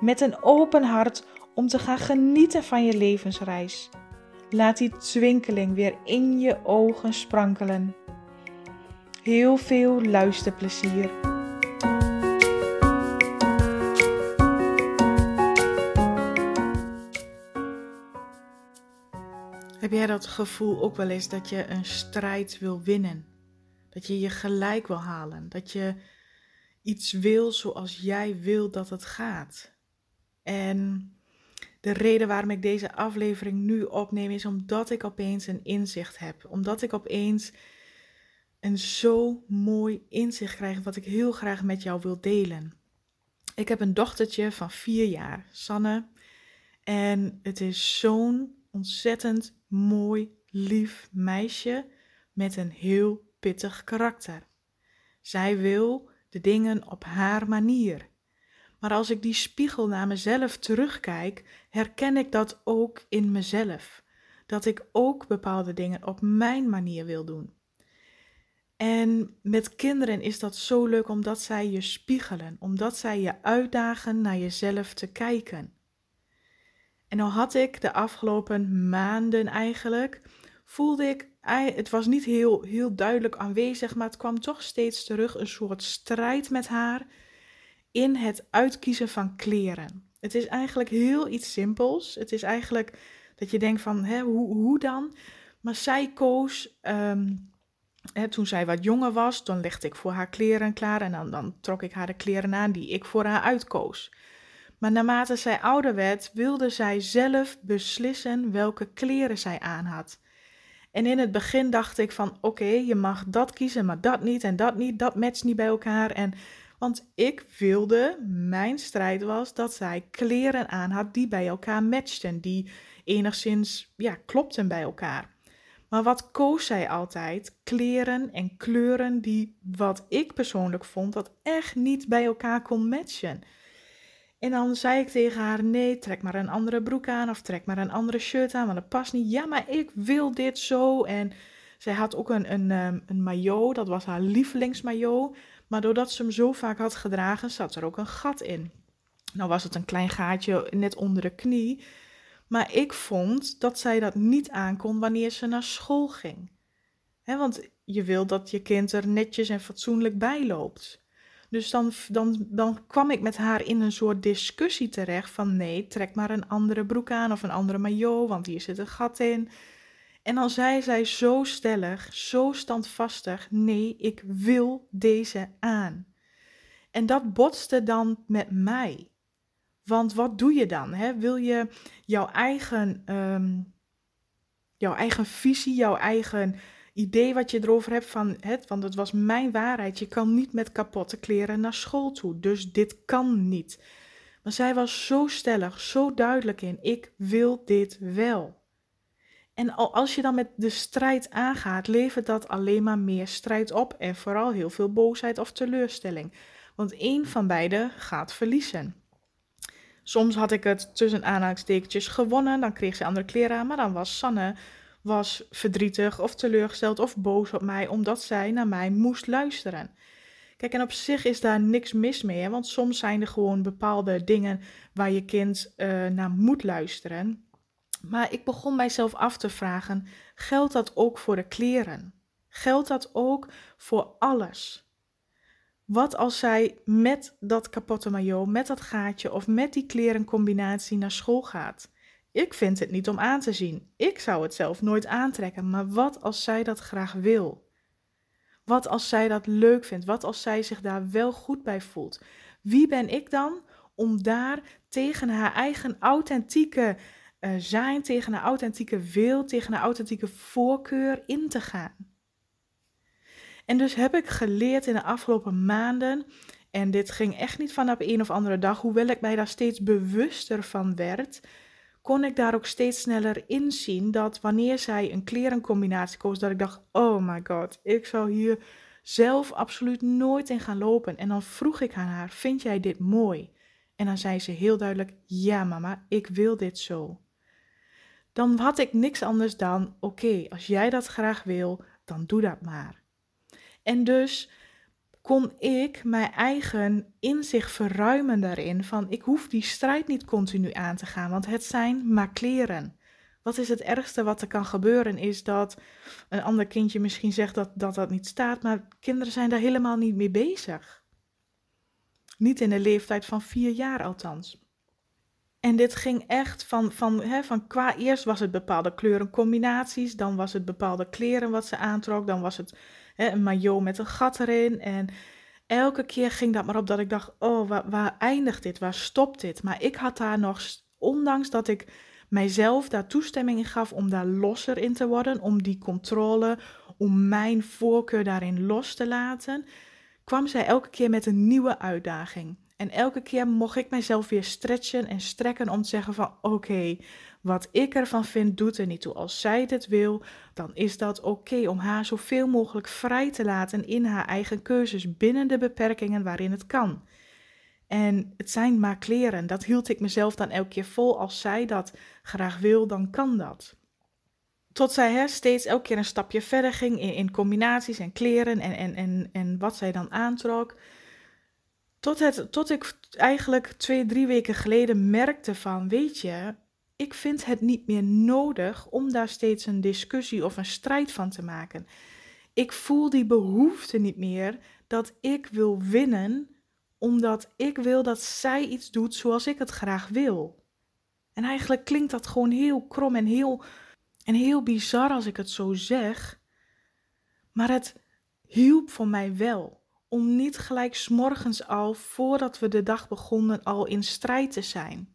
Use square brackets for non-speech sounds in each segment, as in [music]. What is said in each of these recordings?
met een open hart om te gaan genieten van je levensreis. Laat die twinkeling weer in je ogen sprankelen. Heel veel luisterplezier. Heb jij dat gevoel ook wel eens dat je een strijd wil winnen? Dat je je gelijk wil halen? Dat je iets wil zoals jij wil dat het gaat? En de reden waarom ik deze aflevering nu opneem is omdat ik opeens een inzicht heb. Omdat ik opeens een zo mooi inzicht krijg wat ik heel graag met jou wil delen. Ik heb een dochtertje van vier jaar, Sanne. En het is zo'n ontzettend mooi, lief meisje met een heel pittig karakter. Zij wil de dingen op haar manier. Maar als ik die spiegel naar mezelf terugkijk, herken ik dat ook in mezelf. Dat ik ook bepaalde dingen op mijn manier wil doen. En met kinderen is dat zo leuk omdat zij je spiegelen, omdat zij je uitdagen naar jezelf te kijken. En nou had ik de afgelopen maanden eigenlijk, voelde ik, het was niet heel, heel duidelijk aanwezig, maar het kwam toch steeds terug, een soort strijd met haar in het uitkiezen van kleren. Het is eigenlijk heel iets simpels. Het is eigenlijk dat je denkt van, hè, hoe, hoe dan? Maar zij koos, ehm, hè, toen zij wat jonger was, dan legde ik voor haar kleren klaar en dan, dan trok ik haar de kleren aan die ik voor haar uitkoos. Maar naarmate zij ouder werd, wilde zij zelf beslissen welke kleren zij aan had. En in het begin dacht ik van oké, je mag dat kiezen, maar dat niet en dat niet, dat matcht niet bij elkaar. En want ik wilde, mijn strijd was dat zij kleren aan had die bij elkaar matchten, die enigszins ja, klopten bij elkaar. Maar wat koos zij altijd? Kleren en kleuren die, wat ik persoonlijk vond, dat echt niet bij elkaar kon matchen. En dan zei ik tegen haar: Nee, trek maar een andere broek aan of trek maar een andere shirt aan, want dat past niet. Ja, maar ik wil dit zo. En zij had ook een, een, ehm, een maillot, dat was haar lievelingsmaillot. Maar doordat ze hem zo vaak had gedragen, zat er ook een gat in. Nou was het een klein gaatje net onder de knie. Maar ik vond dat zij dat niet aankon wanneer ze naar school ging. want je wil dat je kind er netjes en fatsoenlijk bij loopt. Dus dan, dan, dan kwam ik met haar in een soort discussie terecht van nee, trek maar een andere broek aan of een andere maillot, want hier zit een gat in. En dan zei zij zo stellig, zo standvastig: nee, ik wil deze aan. En dat botste dan met mij. Want wat doe je dan? Hè? Wil je jouw eigen, um, jouw eigen visie, jouw eigen idee wat je erover hebt van het, want het was mijn waarheid. Je kan niet met kapotte kleren naar school toe, dus dit kan niet. Maar zij was zo stellig, zo duidelijk in: ik wil dit wel. En als je dan met de strijd aangaat, levert dat alleen maar meer strijd op en vooral heel veel boosheid of teleurstelling. Want één van beiden gaat verliezen. Soms had ik het tussen aanhalingstekentjes gewonnen, dan kreeg ze andere kleren aan, maar dan was Sanne was verdrietig of teleurgesteld of boos op mij omdat zij naar mij moest luisteren. Kijk, en op zich is daar niks mis mee, want soms zijn er gewoon bepaalde dingen waar je kind uh, naar moet luisteren. Maar ik begon mijzelf af te vragen: geldt dat ook voor de kleren? Geldt dat ook voor alles? Wat als zij met dat kapotte maillot, met dat gaatje of met die klerencombinatie naar school gaat? Ik vind het niet om aan te zien. Ik zou het zelf nooit aantrekken, maar wat als zij dat graag wil? Wat als zij dat leuk vindt? Wat als zij zich daar wel goed bij voelt? Wie ben ik dan om daar tegen haar eigen authentieke uh, zijn, tegen een authentieke wil, tegen een authentieke voorkeur in te gaan. En dus heb ik geleerd in de afgelopen maanden, En dit ging echt niet van op een of andere dag. Hoewel ik mij daar steeds bewuster van werd, kon ik daar ook steeds sneller inzien dat wanneer zij een klerencombinatie koos, dat ik dacht: oh my god, ik zou hier zelf absoluut nooit in gaan lopen. En dan vroeg ik aan haar: vind jij dit mooi? En dan zei ze heel duidelijk: ja, mama, ik wil dit zo. Dan had ik niks anders dan: oké, als jij dat graag wil, dan doe dat maar. En dus kon ik mijn eigen inzicht verruimen daarin van ik hoef die strijd niet continu aan te gaan, want het zijn maar kleren. Wat is het ergste wat er kan gebeuren is dat een ander kindje misschien zegt dat dat, dat niet staat, maar kinderen zijn daar helemaal niet mee bezig. Niet in de leeftijd van vier jaar althans. En dit ging echt van, van, hè, van qua eerst was het bepaalde kleurencombinaties, dan was het bepaalde kleren wat ze aantrok, dan was het hè, een maillot met een gat erin. En elke keer ging dat maar op dat ik dacht, oh, waar, waar eindigt dit, waar stopt dit? Maar ik had daar nog, ondanks dat ik mijzelf daar toestemming in gaf om daar losser in te worden, om die controle, om mijn voorkeur daarin los te laten, kwam zij elke keer met een nieuwe uitdaging. En elke keer mocht ik mijzelf weer stretchen en strekken om te zeggen van oké, wat ik ervan vind doet er niet toe. Als zij het wil, dan is dat oké om haar zoveel mogelijk vrij te laten in haar eigen keuzes binnen de beperkingen waarin het kan. En het zijn maar kleren, dat hield ik mezelf dan elke keer vol. Als zij dat graag wil, dan kan dat. Tot zij hè, steeds elke keer een stapje verder ging in, in combinaties en kleren en, en, en, en wat zij dan aantrok. Tot, het, tot ik eigenlijk twee, drie weken geleden merkte van, weet je, ik vind het niet meer nodig om daar steeds een discussie of een strijd van te maken. Ik voel die behoefte niet meer dat ik wil winnen, omdat ik wil dat zij iets doet zoals ik het graag wil. En eigenlijk klinkt dat gewoon heel krom en heel, en heel bizar als ik het zo zeg. Maar het hielp voor mij wel om niet gelijk s'morgens al, voordat we de dag begonnen, al in strijd te zijn.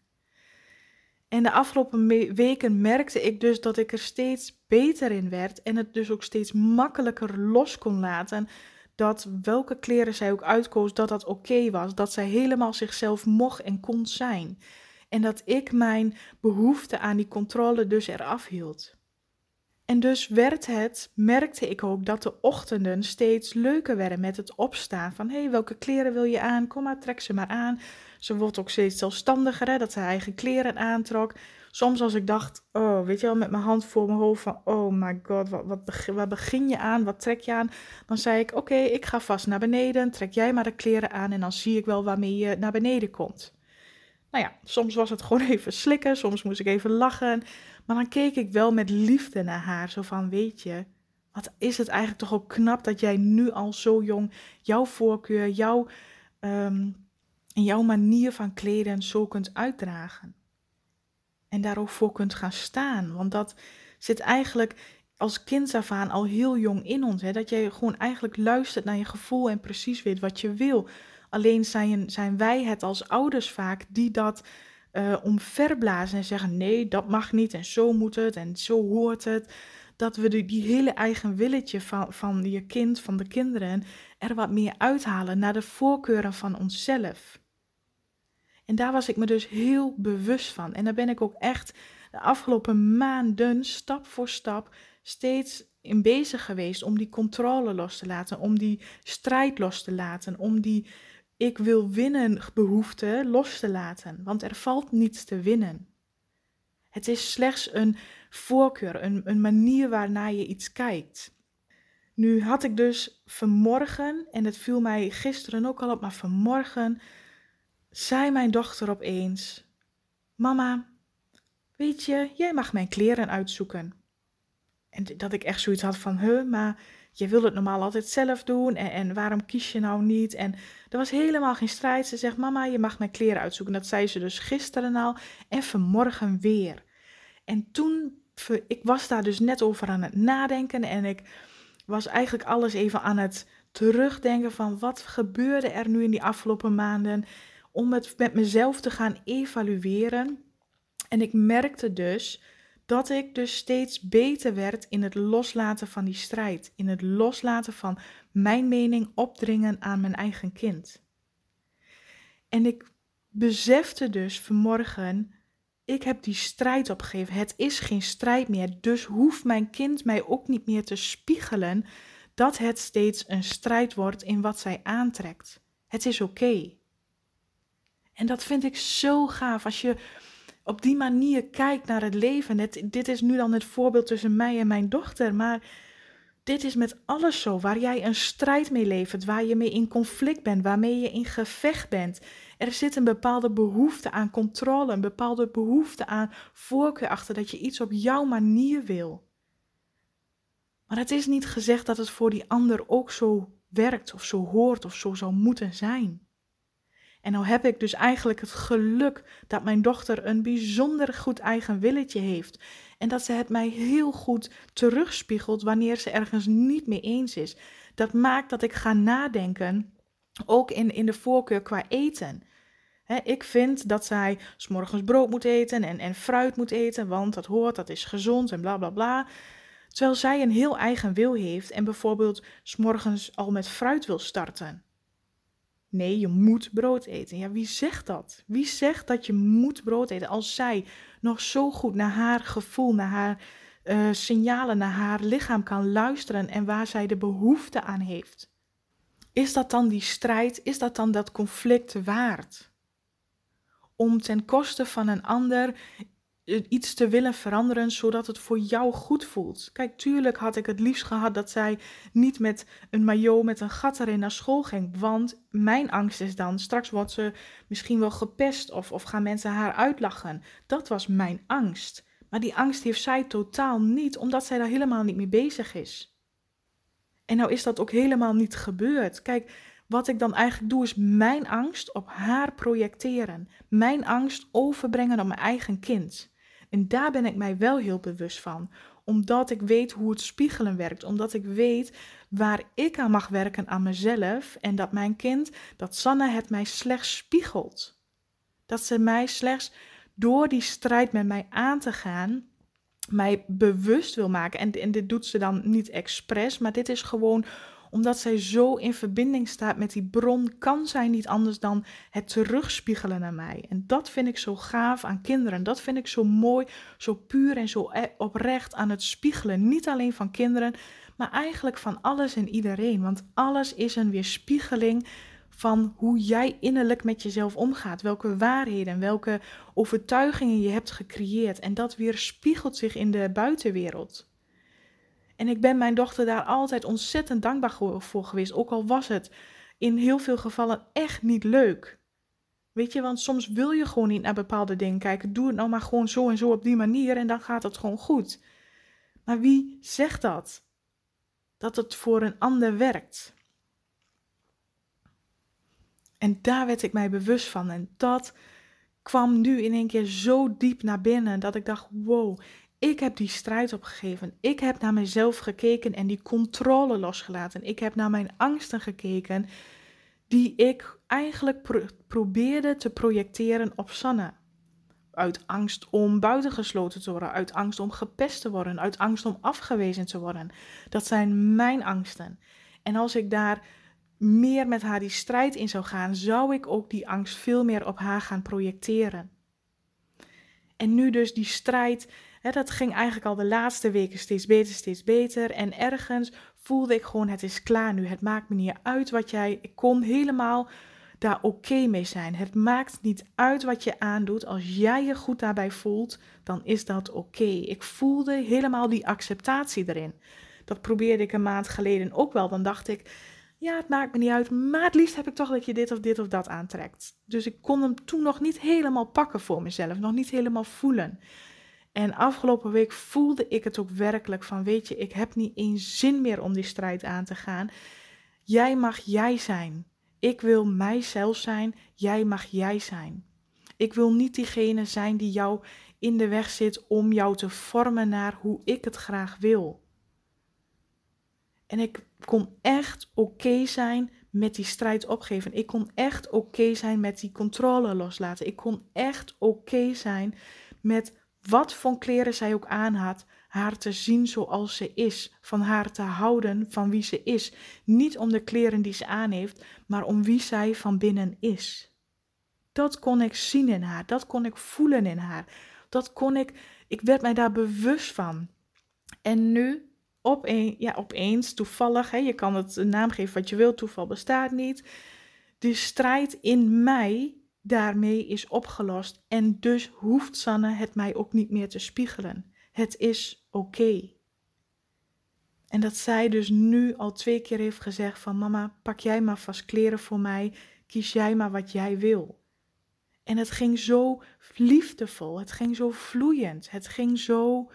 En de afgelopen weken merkte ik dus dat ik er steeds beter in werd en het dus ook steeds makkelijker los kon laten. Dat welke kleren zij ook uitkoos, dat dat oké was. Dat zij helemaal zichzelf mocht en kon zijn. En dat ik mijn behoefte aan die controle dus eraf hield. En dus werd het, merkte ik ook, dat de ochtenden steeds leuker werden met het opstaan. Van hé, hey, welke kleren wil je aan? Kom maar, trek ze maar aan. Ze wordt ook steeds zelfstandiger, hè, dat ze eigen kleren aantrok. Soms als ik dacht, oh, weet je wel, met mijn hand voor mijn hoofd van, oh my god, wat, wat, wat begin je aan, wat trek je aan? Dan zei ik, oké, ik ga vast naar beneden, trek jij maar de kleren aan en dan zie ik wel waarmee je naar beneden komt. Nou ja, soms was het gewoon [laughs] even slikken, soms moest ik even lachen. Maar dan keek ik wel met liefde naar haar. Zo van, weet je, wat is het eigenlijk toch ook knap dat jij nu al zo jong jouw voorkeur, jouw, um, jouw manier van kleden zo kunt uitdragen. En daar ook voor kunt gaan staan. Want dat zit eigenlijk als kind af aan al heel jong in ons. Hè? Dat jij gewoon eigenlijk luistert naar je gevoel en precies weet wat je wil. Alleen zijn, zijn wij het als ouders vaak die dat uh, omverblazen en zeggen: nee, dat mag niet en zo moet het en zo hoort het. Dat we die, die hele eigen willetje van, van je kind, van de kinderen, er wat meer uithalen naar de voorkeuren van onszelf. En daar was ik me dus heel bewust van. En daar ben ik ook echt de afgelopen maanden stap voor stap steeds in bezig geweest om die controle los te laten, om die strijd los te laten, om die ik wil winnen behoefte los te laten, want er valt niets te winnen. Het is slechts een voorkeur, een, een manier waarnaar je iets kijkt. Nu had ik dus vanmorgen, en het viel mij gisteren ook al op, maar vanmorgen zei mijn dochter opeens: Mama, weet je, jij mag mijn kleren uitzoeken. En dat ik echt zoiets had van: Huh, maar je wil het normaal altijd zelf doen en, en waarom kies je nou niet? En er was helemaal geen strijd. Ze zegt, mama, je mag mijn kleren uitzoeken. Dat zei ze dus gisteren al en vanmorgen weer. En toen, ik was daar dus net over aan het nadenken en ik was eigenlijk alles even aan het terugdenken van wat gebeurde er nu in die afgelopen maanden om het met mezelf te gaan evalueren. En ik merkte dus dat ik dus steeds beter werd in het loslaten van die strijd, in het loslaten van mijn mening opdringen aan mijn eigen kind. En ik besefte dus vanmorgen, ik heb die strijd opgegeven. Het is geen strijd meer, dus hoeft mijn kind mij ook niet meer te spiegelen dat het steeds een strijd wordt in wat zij aantrekt. Het is oké. En dat vind ik zo gaaf als je op die manier kijkt naar het leven. Dit is nu dan het voorbeeld tussen mij en mijn dochter, maar dit is met alles zo, waar jij een strijd mee levert, waar je mee in conflict bent, waarmee je in gevecht bent. Er zit een bepaalde behoefte aan controle, een bepaalde behoefte aan voorkeur achter dat je iets op jouw manier wil. Maar het is niet gezegd dat het voor die ander ook zo werkt of zo hoort of zo zou moeten zijn. En nou heb ik dus eigenlijk het geluk dat mijn dochter een bijzonder goed eigen willetje heeft. En dat ze het mij heel goed terugspiegelt wanneer ze ergens niet mee eens is. Dat maakt dat ik ga nadenken, ook in, in de voorkeur qua eten. ik vind dat zij s'morgens brood moet eten en, en fruit moet eten, want dat hoort, dat is gezond en bla bla bla. Terwijl zij een heel eigen wil heeft en bijvoorbeeld s'morgens al met fruit wil starten. Nee, je moet brood eten. Ja, wie zegt dat? Wie zegt dat je moet brood eten als zij nog zo goed naar haar gevoel, naar haar uh, signalen, naar haar lichaam kan luisteren en waar zij de behoefte aan heeft? Is dat dan die strijd? Is dat dan dat conflict waard? Om ten koste van een ander eh, iets te willen veranderen zodat het voor jou goed voelt. Kijk, tuurlijk had ik het liefst gehad dat zij niet met een maillot met een gat erin naar school ging. Want mijn angst is dan, straks wordt ze misschien wel gepest of, of gaan mensen haar uitlachen. Dat was mijn angst. Maar die angst heeft zij totaal niet, omdat zij daar helemaal niet mee bezig is. En nou is dat ook helemaal niet gebeurd. Kijk, wat ik dan eigenlijk doe is mijn angst op haar projecteren. Mijn angst overbrengen op mijn eigen kind. En daar ben ik mij wel heel bewust van, omdat ik weet hoe het spiegelen werkt, omdat ik weet waar ik aan mag werken aan mezelf en dat mijn kind, dat Sanne het mij slechts spiegelt. Dat ze mij slechts door die strijd met mij aan te gaan, mij bewust wil maken. En, en dit doet ze dan niet expres, maar dit is gewoon omdat zij zo in verbinding staat met die bron, kan zij niet anders dan het terugspiegelen naar mij. En dat vind ik zo gaaf aan kinderen. Dat vind ik zo mooi, zo puur en zo e- oprecht aan het spiegelen. Niet alleen van kinderen, maar eigenlijk van alles en iedereen. Want alles is een weerspiegeling van hoe jij innerlijk met jezelf omgaat. Welke waarheden, welke overtuigingen je hebt gecreëerd. En dat weerspiegelt zich in de buitenwereld. En ik ben mijn dochter daar altijd ontzettend dankbaar voor geweest, ook al was het in heel veel gevallen echt niet leuk. Weet je, want soms wil je gewoon niet naar bepaalde dingen kijken. Doe het nou maar gewoon zo en zo op die manier en dan gaat het gewoon goed. Maar wie zegt dat? Dat het voor een ander werkt. En daar werd ik mij bewust van. En dat kwam nu in één keer zo diep naar binnen dat ik dacht: wow, ik heb die strijd opgegeven. Ik heb naar mezelf gekeken en die controle losgelaten. Ik heb naar mijn angsten gekeken, die ik eigenlijk probeerde te projecteren op Sanne. Uit angst om buitengesloten te worden, uit angst om gepest te worden, uit angst om afgewezen te worden. Dat zijn mijn angsten. En als ik daar meer met haar die strijd in zou gaan, zou ik ook die angst veel meer op haar gaan projecteren. En nu dus die strijd dat ging eigenlijk al de laatste weken steeds beter, steeds beter. En ergens voelde ik gewoon, het is klaar nu. Het maakt me niet uit wat jij... Ik kon helemaal daar oké mee zijn. Het maakt niet uit wat je aandoet. Als jij je goed daarbij voelt, dan is dat oké. Ik voelde helemaal die acceptatie erin. Dat probeerde ik een maand geleden ook wel. Dan dacht ik, ja, het maakt me niet uit, maar het liefst heb ik toch dat je dit of dit of dat aantrekt. Dus ik kon hem toen nog niet helemaal pakken voor mezelf, nog niet helemaal voelen. En afgelopen week voelde ik het ook werkelijk van, weet je, ik heb niet eens zin meer om die strijd aan te gaan. Jij mag jij zijn. Ik wil mijzelf zijn, jij mag jij zijn. Ik wil niet diegene zijn die jou in de weg zit om jou te vormen naar hoe ik het graag wil. En ik kon echt oké zijn met die strijd opgeven. Ik kon echt oké zijn met die controle loslaten. Ik kon echt oké zijn met wat voor kleren zij ook aan had, haar te zien zoals ze is, van haar te houden van wie ze is. Niet om de kleren die ze aan heeft, maar om wie zij van binnen is. Dat kon ik zien in haar, dat kon ik voelen in haar. Dat kon ik, ik werd mij daar bewust van. En nu, ja, opeens, toevallig, hè, je kan het een naam geven wat je wilt, toeval bestaat niet. De strijd in mij daarmee is opgelost. En dus hoeft Sanne het mij ook niet meer te spiegelen. Het is oké. En dat zij dus nu al twee keer heeft gezegd van mama, pak jij maar vast kleren voor mij, kies jij maar wat jij wil. En het ging zo liefdevol, het ging zo vloeiend, het ging zo,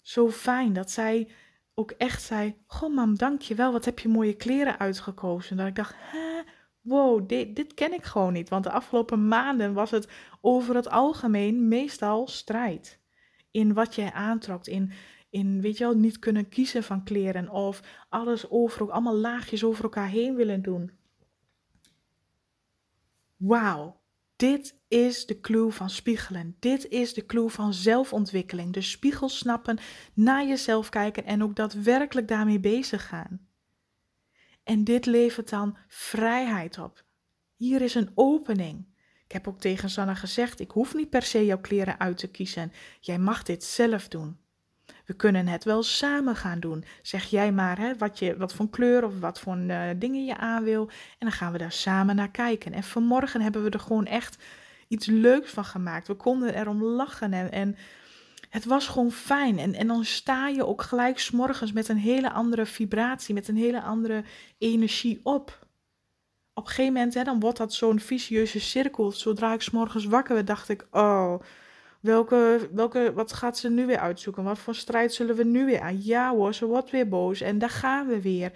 zo fijn dat zij ook echt zei, goh mam, dankjewel, wat heb je mooie kleren uitgekozen. Dat ik dacht, hè, wow, dit, dit ken ik gewoon niet. Want de afgelopen maanden was het over het algemeen meestal strijd. In wat jij aantrok, in, in weet je wel, niet kunnen kiezen van kleren of alles over, allemaal laagjes over elkaar heen willen doen. Wauw, dit is de clue van spiegelen. Dit is de clue van zelfontwikkeling. De spiegel snappen, naar jezelf kijken en ook daadwerkelijk daarmee bezig gaan. En dit levert dan vrijheid op. Hier is een opening. Ik heb ook tegen Sanne gezegd: ik hoef niet per se jouw kleren uit te kiezen. Jij mag dit zelf doen. We kunnen het wel samen gaan doen. Zeg jij maar hè, wat, je, wat voor kleur of wat voor uh, dingen je aan wil. En dan gaan we daar samen naar kijken. En vanmorgen hebben we er gewoon echt iets leuks van gemaakt. We konden erom lachen en, en het was gewoon fijn. En, en dan sta je ook gelijk s'morgens met een hele andere vibratie, met een hele andere energie op. Op een gegeven moment, hè, dan wordt dat zo'n vicieuze cirkel. Zodra ik s'morgens wakker werd, dacht ik, oh, welke, welke, wat gaat ze nu weer uitzoeken? Wat voor strijd zullen we nu weer aan? Ja hoor, ze wordt weer boos en daar gaan we weer.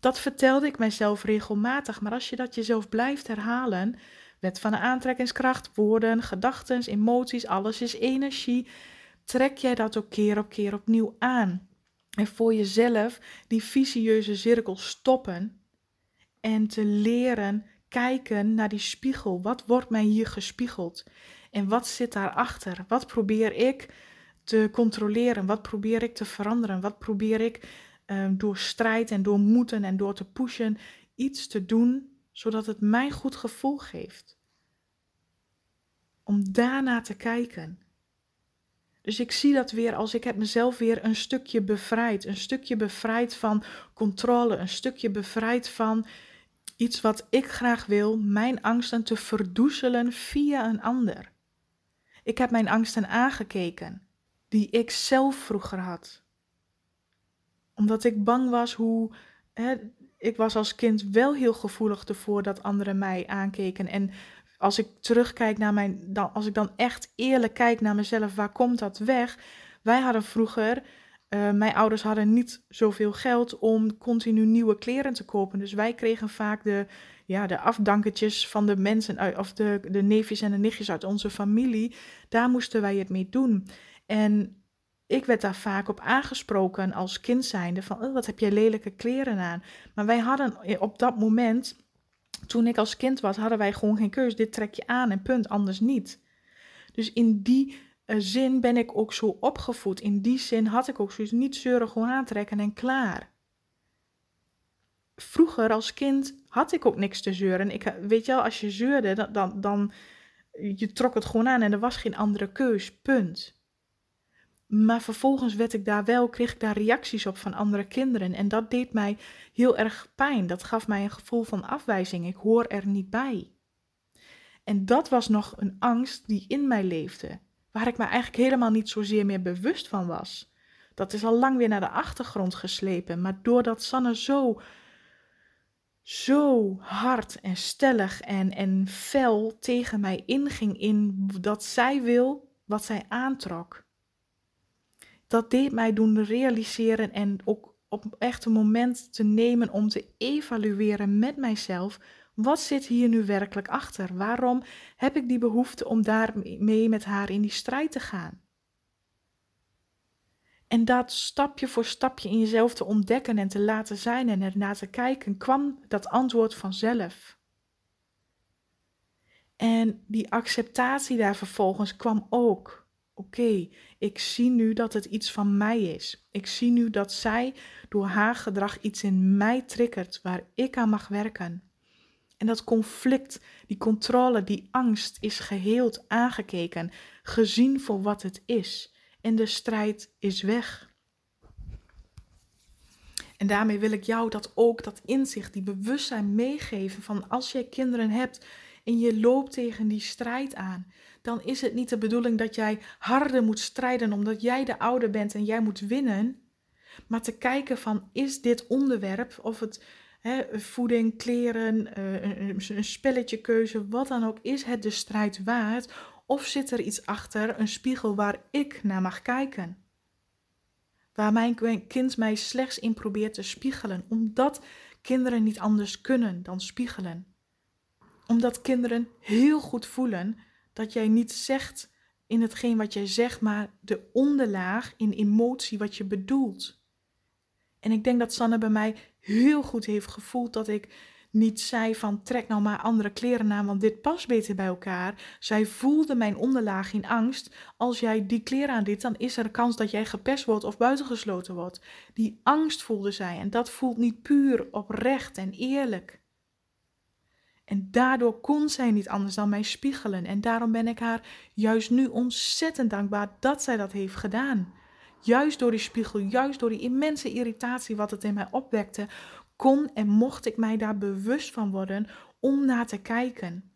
Dat vertelde ik mijzelf regelmatig, maar als je dat jezelf blijft herhalen, wet van de aantrekkingskracht, woorden, gedachten, emoties, alles is energie trek jij dat ook keer op keer opnieuw aan. En voor jezelf die vicieuze cirkel stoppen en te leren kijken naar die spiegel. Wat wordt mij hier gespiegeld? En wat zit daarachter? Wat probeer ik te controleren? Wat probeer ik te veranderen? Wat probeer ik ehm, door strijd en door moeten en door te pushen iets te doen zodat het mij goed gevoel geeft? Om daarna te kijken. Dus ik zie dat weer als ik heb mezelf weer een stukje bevrijd. Een stukje bevrijd van controle. Een stukje bevrijd van iets wat ik graag wil. Mijn angsten te verdoezelen via een ander. Ik heb mijn angsten aangekeken. Die ik zelf vroeger had. Omdat ik bang was hoe. Hè, ik was als kind wel heel gevoelig ervoor dat anderen mij aankeken. En als ik terugkijk naar mijn, dan, als ik dan echt eerlijk kijk naar mezelf, waar komt dat weg? Wij hadden vroeger, uh, mijn ouders hadden niet zoveel geld om continu nieuwe kleren te kopen. Dus wij kregen vaak de, ja, de afdankertjes van de mensen, of de, de neefjes en de nichtjes uit onze familie. Daar moesten wij het mee doen. En ik werd daar vaak op aangesproken als kind zijnde van, oh, wat heb je lelijke kleren aan. Maar wij hadden op dat moment toen ik als kind was, hadden wij gewoon geen keus. Dit trek je aan en punt, anders niet. Dus in die uh, zin ben ik ook zo opgevoed. In die zin had ik ook zoiets niet zeuren, gewoon aantrekken en klaar. Vroeger als kind had ik ook niks te zeuren. Ik, eh, weet je wel, als je zeurde, dan, dan, dan je trok het gewoon aan en er was geen andere keus, punt. Maar vervolgens werd ik daar wel, kreeg ik daar reacties op van andere kinderen. En dat deed mij heel erg pijn. Dat gaf mij een gevoel van afwijzing. Ik hoor er niet bij. En dat was nog een angst die in mij leefde. Waar ik me eigenlijk helemaal niet zozeer meer bewust van was. Dat is al lang weer naar de achtergrond geslepen. Maar doordat Sanne zo, zo hard en stellig en, en fel tegen mij inging in dat zij wil wat zij aantrok dat deed mij doen realiseren en ook op echt een moment te nemen om te evalueren met mijzelf. Wat zit hier nu werkelijk achter? Waarom heb ik die behoefte om daarmee met haar in die strijd te gaan? En dat stapje voor stapje in jezelf te ontdekken en te laten zijn en ernaar te kijken, kwam dat antwoord vanzelf. En die acceptatie daar vervolgens kwam ook oké, ik zie nu dat het iets van mij is. Ik zie nu dat zij door haar gedrag iets in mij triggert waar ik aan mag werken. En dat conflict, die controle, die angst is geheeld, aangekeken, gezien voor wat het is. En de strijd is weg. En daarmee wil ik jou dat ook, dat inzicht, die bewustzijn meegeven van als jij kinderen hebt en je loopt tegen die strijd aan, dan is het niet de bedoeling dat jij harder moet strijden omdat jij de ouder bent en jij moet winnen. Maar te kijken van is dit onderwerp, of het hè, voeding, kleren, uh, een, spelletje wat dan ook, is het de strijd waard? Of zit er iets achter, een spiegel waar ik naar mag kijken? Waar mijn kind mij slechts in probeert te spiegelen, omdat kinderen niet anders kunnen dan spiegelen. Omdat kinderen heel goed voelen dat jij niet zegt in hetgeen wat jij zegt, maar de onderlaag in emotie wat je bedoelt. En ik denk dat Sanne bij mij heel goed heeft gevoeld dat ik niet zei van trek nou maar andere kleren aan, want dit past beter bij elkaar. Zij voelde mijn onderlaag in angst. Als jij die kleren aandeed, dan is er kans dat jij gepest wordt of buitengesloten wordt. Die angst voelde zij en dat voelt niet puur oprecht en eerlijk. En daardoor kon zij niet anders dan mij spiegelen. En daarom ben ik haar juist nu ontzettend dankbaar dat zij dat heeft gedaan. Juist door die spiegel, juist door die immense irritatie wat het in mij opwekte, kon en mocht ik mij daar bewust van worden om naar te kijken.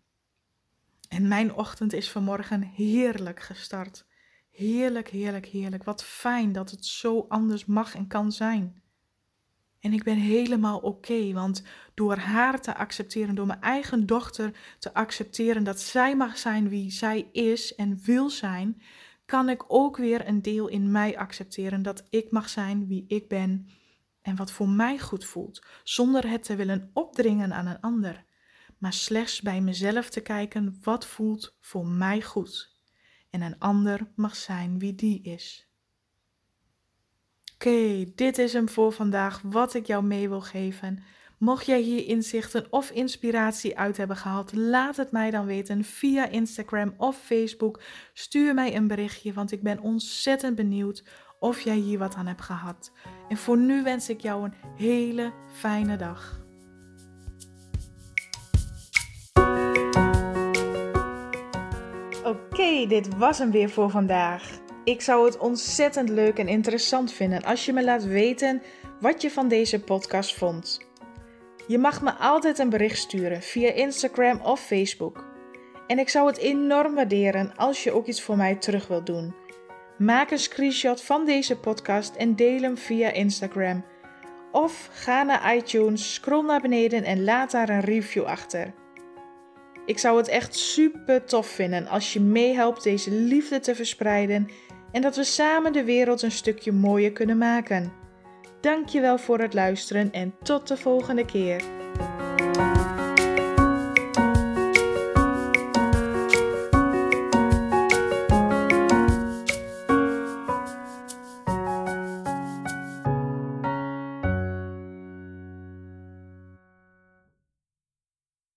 En mijn ochtend is vanmorgen heerlijk gestart. Heerlijk, heerlijk, heerlijk. Wat fijn dat het zo anders mag en kan zijn. En ik ben helemaal oké, want door haar te accepteren, door mijn eigen dochter te accepteren dat zij mag zijn wie zij is en wil zijn, kan ik ook weer een deel in mij accepteren dat ik mag zijn wie ik ben en wat voor mij goed voelt, zonder het te willen opdringen aan een ander, maar slechts bij mezelf te kijken wat voelt voor mij goed. En een ander mag zijn wie die is. Oké, dit is hem voor vandaag wat ik jou mee wil geven. Mocht jij hier inzichten of inspiratie uit hebben gehaald, laat het mij dan weten via Instagram of Facebook. Stuur mij een berichtje, want ik ben ontzettend benieuwd of jij hier wat aan hebt gehad. En voor nu wens ik jou een hele fijne dag. Oké, dit was hem weer voor vandaag. Ik zou het ontzettend leuk en interessant vinden als je me laat weten wat je van deze podcast vond. Je mag me altijd een bericht sturen via Instagram of Facebook. En ik zou het enorm waarderen als je ook iets voor mij terug wilt doen. Maak een screenshot van deze podcast en deel hem via Instagram. Of ga naar iTunes, scroll naar beneden en laat daar een review achter. Ik zou het echt super tof vinden als je meehelpt deze liefde te verspreiden en dat we samen de wereld een stukje mooier kunnen maken. Dankjewel voor het luisteren en tot de volgende keer.